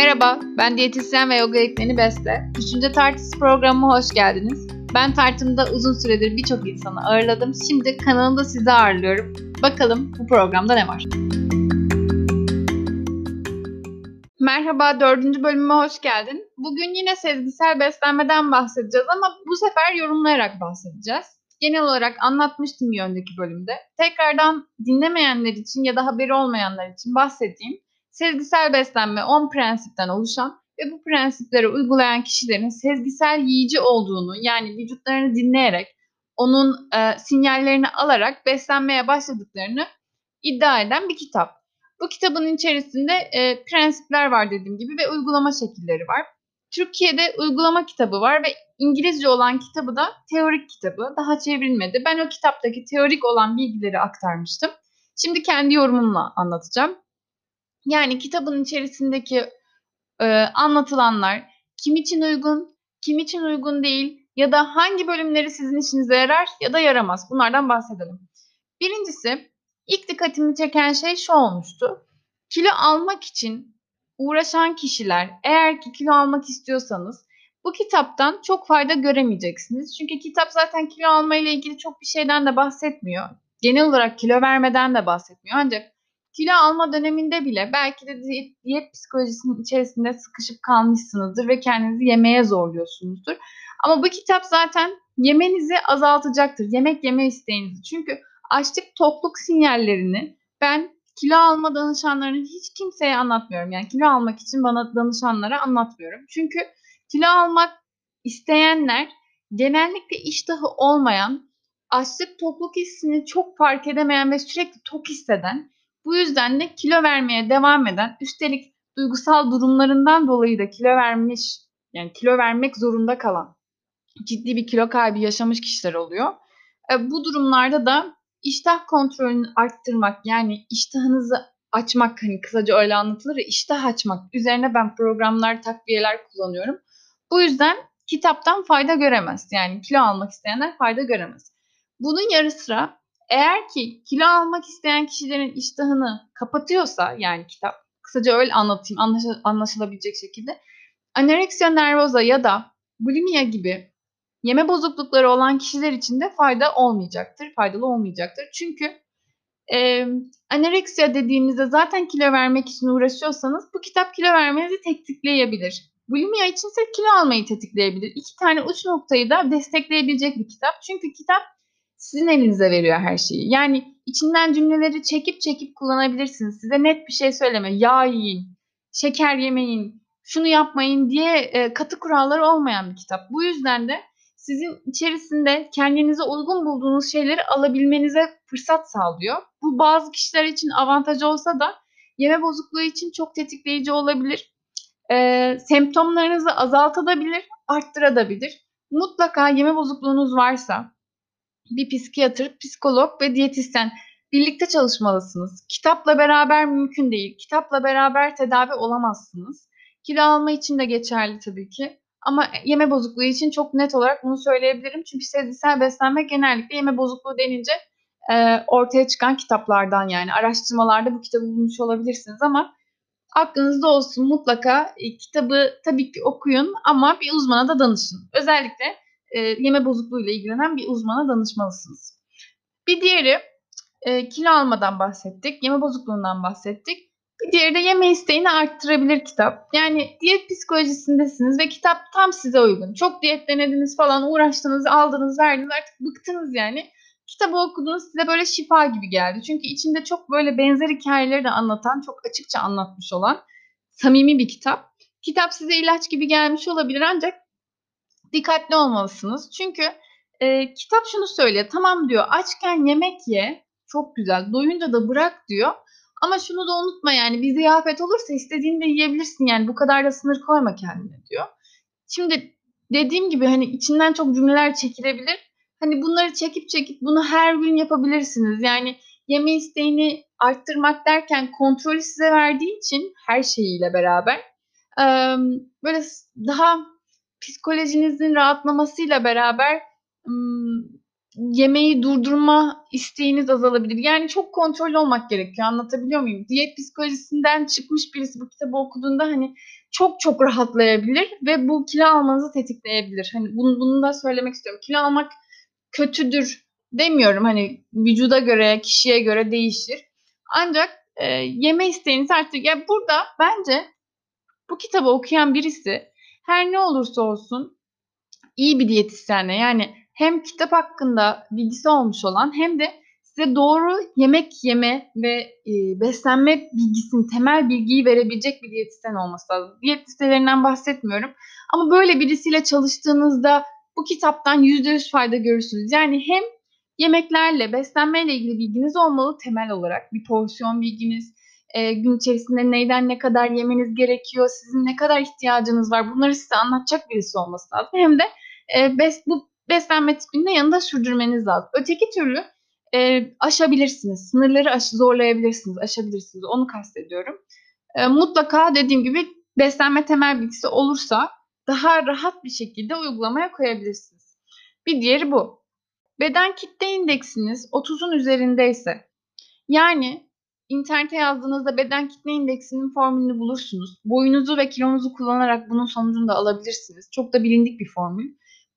Merhaba, ben diyetisyen ve yoga eğitmeni Beste. Düşünce Tartısı programıma hoş geldiniz. Ben tartımda uzun süredir birçok insanı ağırladım. Şimdi kanalımda sizi ağırlıyorum. Bakalım bu programda ne var? Merhaba, dördüncü bölüme hoş geldin. Bugün yine sezgisel beslenmeden bahsedeceğiz ama bu sefer yorumlayarak bahsedeceğiz. Genel olarak anlatmıştım bir önceki bölümde. Tekrardan dinlemeyenler için ya da haberi olmayanlar için bahsedeyim. Sezgisel beslenme 10 prensipten oluşan ve bu prensipleri uygulayan kişilerin sezgisel yiyici olduğunu yani vücutlarını dinleyerek onun e, sinyallerini alarak beslenmeye başladıklarını iddia eden bir kitap. Bu kitabın içerisinde e, prensipler var dediğim gibi ve uygulama şekilleri var. Türkiye'de uygulama kitabı var ve İngilizce olan kitabı da teorik kitabı. Daha çevrilmedi. Ben o kitaptaki teorik olan bilgileri aktarmıştım. Şimdi kendi yorumumla anlatacağım. Yani kitabın içerisindeki e, anlatılanlar kim için uygun, kim için uygun değil ya da hangi bölümleri sizin işinize yarar ya da yaramaz. Bunlardan bahsedelim. Birincisi ilk dikkatimi çeken şey şu olmuştu. Kilo almak için uğraşan kişiler eğer ki kilo almak istiyorsanız bu kitaptan çok fayda göremeyeceksiniz. Çünkü kitap zaten kilo alma ile ilgili çok bir şeyden de bahsetmiyor. Genel olarak kilo vermeden de bahsetmiyor. Ancak kilo alma döneminde bile belki de diyet, diyet psikolojisinin içerisinde sıkışıp kalmışsınızdır ve kendinizi yemeye zorluyorsunuzdur. Ama bu kitap zaten yemenizi azaltacaktır. Yemek yeme isteğinizi. Çünkü açlık tokluk sinyallerini ben kilo alma danışanlarını hiç kimseye anlatmıyorum. Yani kilo almak için bana danışanlara anlatmıyorum. Çünkü kilo almak isteyenler genellikle iştahı olmayan, açlık tokluk hissini çok fark edemeyen ve sürekli tok hisseden bu yüzden de kilo vermeye devam eden, üstelik duygusal durumlarından dolayı da kilo vermiş, yani kilo vermek zorunda kalan, ciddi bir kilo kaybı yaşamış kişiler oluyor. E, bu durumlarda da iştah kontrolünü arttırmak, yani iştahınızı açmak, hani kısaca öyle anlatılır ya, iştah açmak üzerine ben programlar, takviyeler kullanıyorum. Bu yüzden kitaptan fayda göremez. Yani kilo almak isteyenler fayda göremez. Bunun yarı sıra eğer ki kilo almak isteyen kişilerin iştahını kapatıyorsa yani kitap kısaca öyle anlatayım anlaşıl anlaşılabilecek şekilde anoreksiya nervoza ya da bulimia gibi yeme bozuklukları olan kişiler için de fayda olmayacaktır, faydalı olmayacaktır. Çünkü e, anoreksiya dediğimizde zaten kilo vermek için uğraşıyorsanız bu kitap kilo vermenizi tetikleyebilir. Bulimia içinse kilo almayı tetikleyebilir. İki tane uç noktayı da destekleyebilecek bir kitap. Çünkü kitap sizin elinize veriyor her şeyi. Yani içinden cümleleri çekip çekip kullanabilirsiniz. Size net bir şey söyleme. Yağ yiyin, şeker yemeyin, şunu yapmayın diye e, katı kuralları olmayan bir kitap. Bu yüzden de sizin içerisinde kendinize uygun bulduğunuz şeyleri alabilmenize fırsat sağlıyor. Bu bazı kişiler için avantaj olsa da yeme bozukluğu için çok tetikleyici olabilir. E, semptomlarınızı azaltabilir, arttırabilir. Mutlaka yeme bozukluğunuz varsa bir psikiyatr, psikolog ve diyetisyen birlikte çalışmalısınız. Kitapla beraber mümkün değil. Kitapla beraber tedavi olamazsınız. Kilo alma için de geçerli tabii ki. Ama yeme bozukluğu için çok net olarak bunu söyleyebilirim. Çünkü sezgisel beslenme genellikle yeme bozukluğu denince e, ortaya çıkan kitaplardan yani araştırmalarda bu kitabı bulmuş olabilirsiniz ama aklınızda olsun mutlaka e, kitabı tabii ki okuyun ama bir uzmana da danışın. Özellikle e, yeme bozukluğuyla ilgilenen bir uzmana danışmalısınız. Bir diğeri e, kilo almadan bahsettik, yeme bozukluğundan bahsettik. Bir diğeri de yeme isteğini arttırabilir kitap. Yani diyet psikolojisindesiniz ve kitap tam size uygun. Çok diyet denediniz falan, uğraştınız, aldınız, verdiniz artık bıktınız yani. Kitabı okudunuz size böyle şifa gibi geldi. Çünkü içinde çok böyle benzer hikayeleri de anlatan, çok açıkça anlatmış olan samimi bir kitap. Kitap size ilaç gibi gelmiş olabilir ancak dikkatli olmalısınız. Çünkü e, kitap şunu söylüyor. Tamam diyor açken yemek ye. Çok güzel. Doyunca da bırak diyor. Ama şunu da unutma yani bir ziyafet olursa istediğinde yiyebilirsin yani bu kadar da sınır koyma kendine diyor. Şimdi dediğim gibi hani içinden çok cümleler çekilebilir. Hani bunları çekip çekip bunu her gün yapabilirsiniz. Yani yeme isteğini arttırmak derken kontrolü size verdiği için her şeyiyle beraber böyle daha psikolojinizin rahatlamasıyla beraber yemeği durdurma isteğiniz azalabilir. Yani çok kontrollü olmak gerekiyor. Anlatabiliyor muyum? Diyet psikolojisinden çıkmış birisi bu kitabı okuduğunda hani çok çok rahatlayabilir ve bu kilo almanızı tetikleyebilir. Hani bunu, bunu da söylemek istiyorum. Kilo almak kötüdür demiyorum. Hani vücuda göre, kişiye göre değişir. Ancak e, yeme isteğiniz artık. Ya burada bence bu kitabı okuyan birisi her ne olursa olsun iyi bir diyetisyenle yani hem kitap hakkında bilgisi olmuş olan hem de size doğru yemek yeme ve e, beslenme bilgisini, temel bilgiyi verebilecek bir diyetisyen olması lazım. Diyet listelerinden bahsetmiyorum. Ama böyle birisiyle çalıştığınızda bu kitaptan %100 fayda görürsünüz. Yani hem yemeklerle, beslenmeyle ilgili bilginiz olmalı temel olarak. Bir porsiyon bilginiz, e, gün içerisinde neyden ne kadar yemeniz gerekiyor, sizin ne kadar ihtiyacınız var bunları size anlatacak birisi olması lazım. Hem de e, bes, bu beslenme tipini yanında sürdürmeniz lazım. Öteki türlü e, aşabilirsiniz. Sınırları aş, zorlayabilirsiniz, aşabilirsiniz. Onu kastediyorum. E, mutlaka dediğim gibi beslenme temel bilgisi olursa daha rahat bir şekilde uygulamaya koyabilirsiniz. Bir diğeri bu. Beden kitle indeksiniz 30'un üzerindeyse yani internete yazdığınızda beden kitle indeksinin formülünü bulursunuz. Boyunuzu ve kilonuzu kullanarak bunun sonucunu da alabilirsiniz. Çok da bilindik bir formül.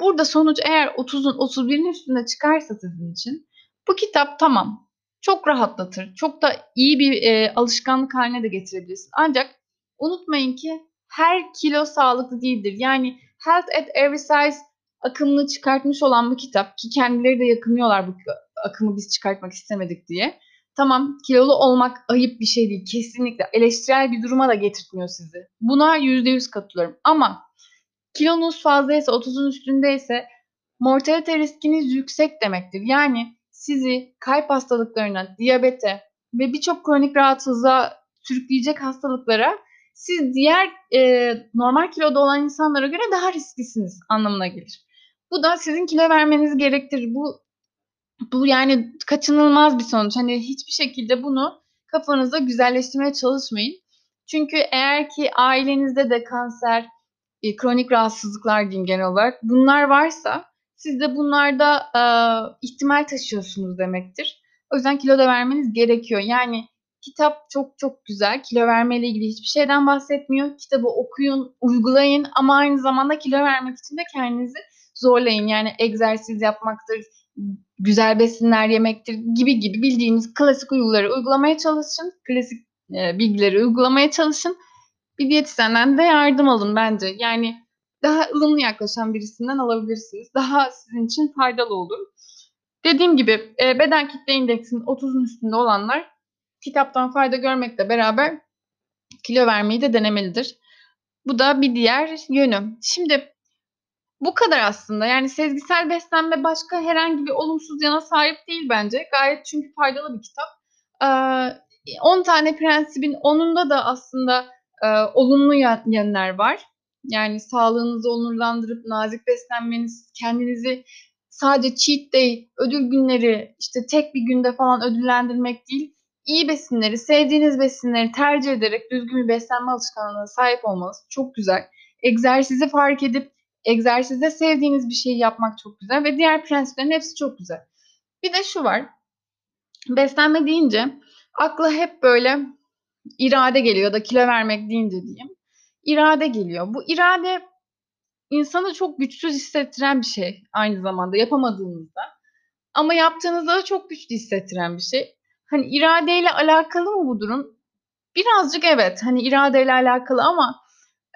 Burada sonuç eğer 30'un 31'in üstünde çıkarsa sizin için bu kitap tamam. Çok rahatlatır. Çok da iyi bir e, alışkanlık haline de getirebilirsin. Ancak unutmayın ki her kilo sağlıklı değildir. Yani Health at Every Size akımını çıkartmış olan bu kitap ki kendileri de yakınıyorlar bu akımı biz çıkartmak istemedik diye. Tamam kilolu olmak ayıp bir şey değil. Kesinlikle eleştirel bir duruma da getirtmiyor sizi. Buna %100 katılıyorum. Ama kilonuz fazlaysa 30'un üstündeyse mortalite riskiniz yüksek demektir. Yani sizi kalp hastalıklarına, diyabete ve birçok kronik rahatsızlığa sürükleyecek hastalıklara siz diğer e, normal kiloda olan insanlara göre daha risklisiniz anlamına gelir. Bu da sizin kilo vermeniz gerektirir. Bu bu yani kaçınılmaz bir sonuç. Hani hiçbir şekilde bunu kafanızda güzelleştirmeye çalışmayın. Çünkü eğer ki ailenizde de kanser, e, kronik rahatsızlıklar diyeyim genel olarak bunlar varsa siz de bunlarda e, ihtimal taşıyorsunuz demektir. O yüzden kilo da vermeniz gerekiyor. Yani kitap çok çok güzel. Kilo vermeyle ilgili hiçbir şeyden bahsetmiyor. Kitabı okuyun, uygulayın ama aynı zamanda kilo vermek için de kendinizi zorlayın. Yani egzersiz yapmaktır, güzel besinler yemektir gibi gibi bildiğiniz klasik uyguları uygulamaya çalışın. Klasik e, bilgileri uygulamaya çalışın. Bir diyetisyenden de yardım alın bence. Yani daha ılımlı yaklaşan birisinden alabilirsiniz. Daha sizin için faydalı olur. Dediğim gibi e, beden kitle indeksinin 30'un üstünde olanlar kitaptan fayda görmekle beraber kilo vermeyi de denemelidir. Bu da bir diğer yönü. Şimdi bu kadar aslında. Yani sezgisel beslenme başka herhangi bir olumsuz yana sahip değil bence. Gayet çünkü faydalı bir kitap. Ee, 10 tane prensibin 10'unda da aslında e, olumlu yönler var. Yani sağlığınızı onurlandırıp nazik beslenmeniz, kendinizi sadece cheat day, ödül günleri, işte tek bir günde falan ödüllendirmek değil, iyi besinleri, sevdiğiniz besinleri tercih ederek düzgün bir beslenme alışkanlığına sahip olmanız çok güzel. Egzersizi fark edip egzersizde sevdiğiniz bir şeyi yapmak çok güzel ve diğer prensiplerin hepsi çok güzel. Bir de şu var. Beslenme deyince akla hep böyle irade geliyor da kilo vermek deyince diyeyim. İrade geliyor. Bu irade insanı çok güçsüz hissettiren bir şey aynı zamanda yapamadığınızda. Ama yaptığınızda da çok güçlü hissettiren bir şey. Hani iradeyle alakalı mı bu durum? Birazcık evet. Hani iradeyle alakalı ama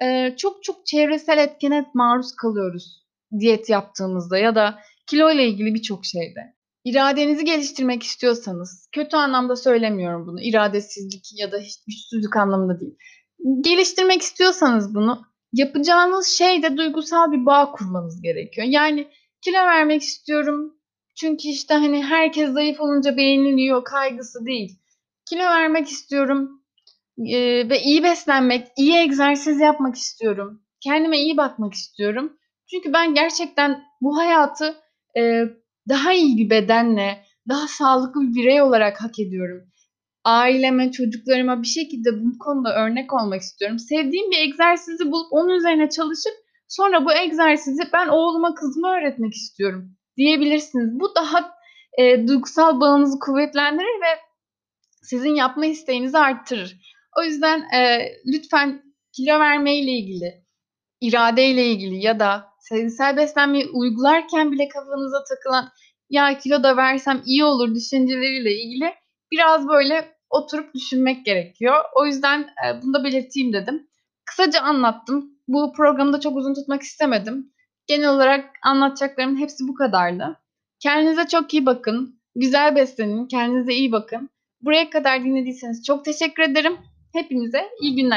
e, çok çok çevresel etkene maruz kalıyoruz diyet yaptığımızda ya da kilo ile ilgili birçok şeyde. İradenizi geliştirmek istiyorsanız, kötü anlamda söylemiyorum bunu, iradesizlik ya da güçsüzlük anlamında değil. Geliştirmek istiyorsanız bunu, yapacağınız şeyde duygusal bir bağ kurmanız gerekiyor. Yani kilo vermek istiyorum çünkü işte hani herkes zayıf olunca beğeniliyor kaygısı değil. Kilo vermek istiyorum e, ve iyi beslenmek, iyi egzersiz yapmak istiyorum. Kendime iyi bakmak istiyorum. Çünkü ben gerçekten bu hayatı e, daha iyi bir bedenle, daha sağlıklı bir birey olarak hak ediyorum. Aileme, çocuklarıma bir şekilde bu konuda örnek olmak istiyorum. Sevdiğim bir egzersizi bulup onun üzerine çalışıp sonra bu egzersizi ben oğluma, kızıma öğretmek istiyorum diyebilirsiniz. Bu daha e, duygusal bağınızı kuvvetlendirir ve sizin yapma isteğinizi arttırır. O yüzden e, lütfen kilo verme ile ilgili, irade ile ilgili ya da sezgisel beslenmeyi uygularken bile kafanıza takılan ya kilo da versem iyi olur düşünceleriyle ilgili biraz böyle oturup düşünmek gerekiyor. O yüzden e, bunu da belirteyim dedim. Kısaca anlattım. Bu programı da çok uzun tutmak istemedim. Genel olarak anlatacaklarımın hepsi bu kadardı. Kendinize çok iyi bakın. Güzel beslenin. Kendinize iyi bakın. Buraya kadar dinlediyseniz çok teşekkür ederim. Hepinize iyi günler.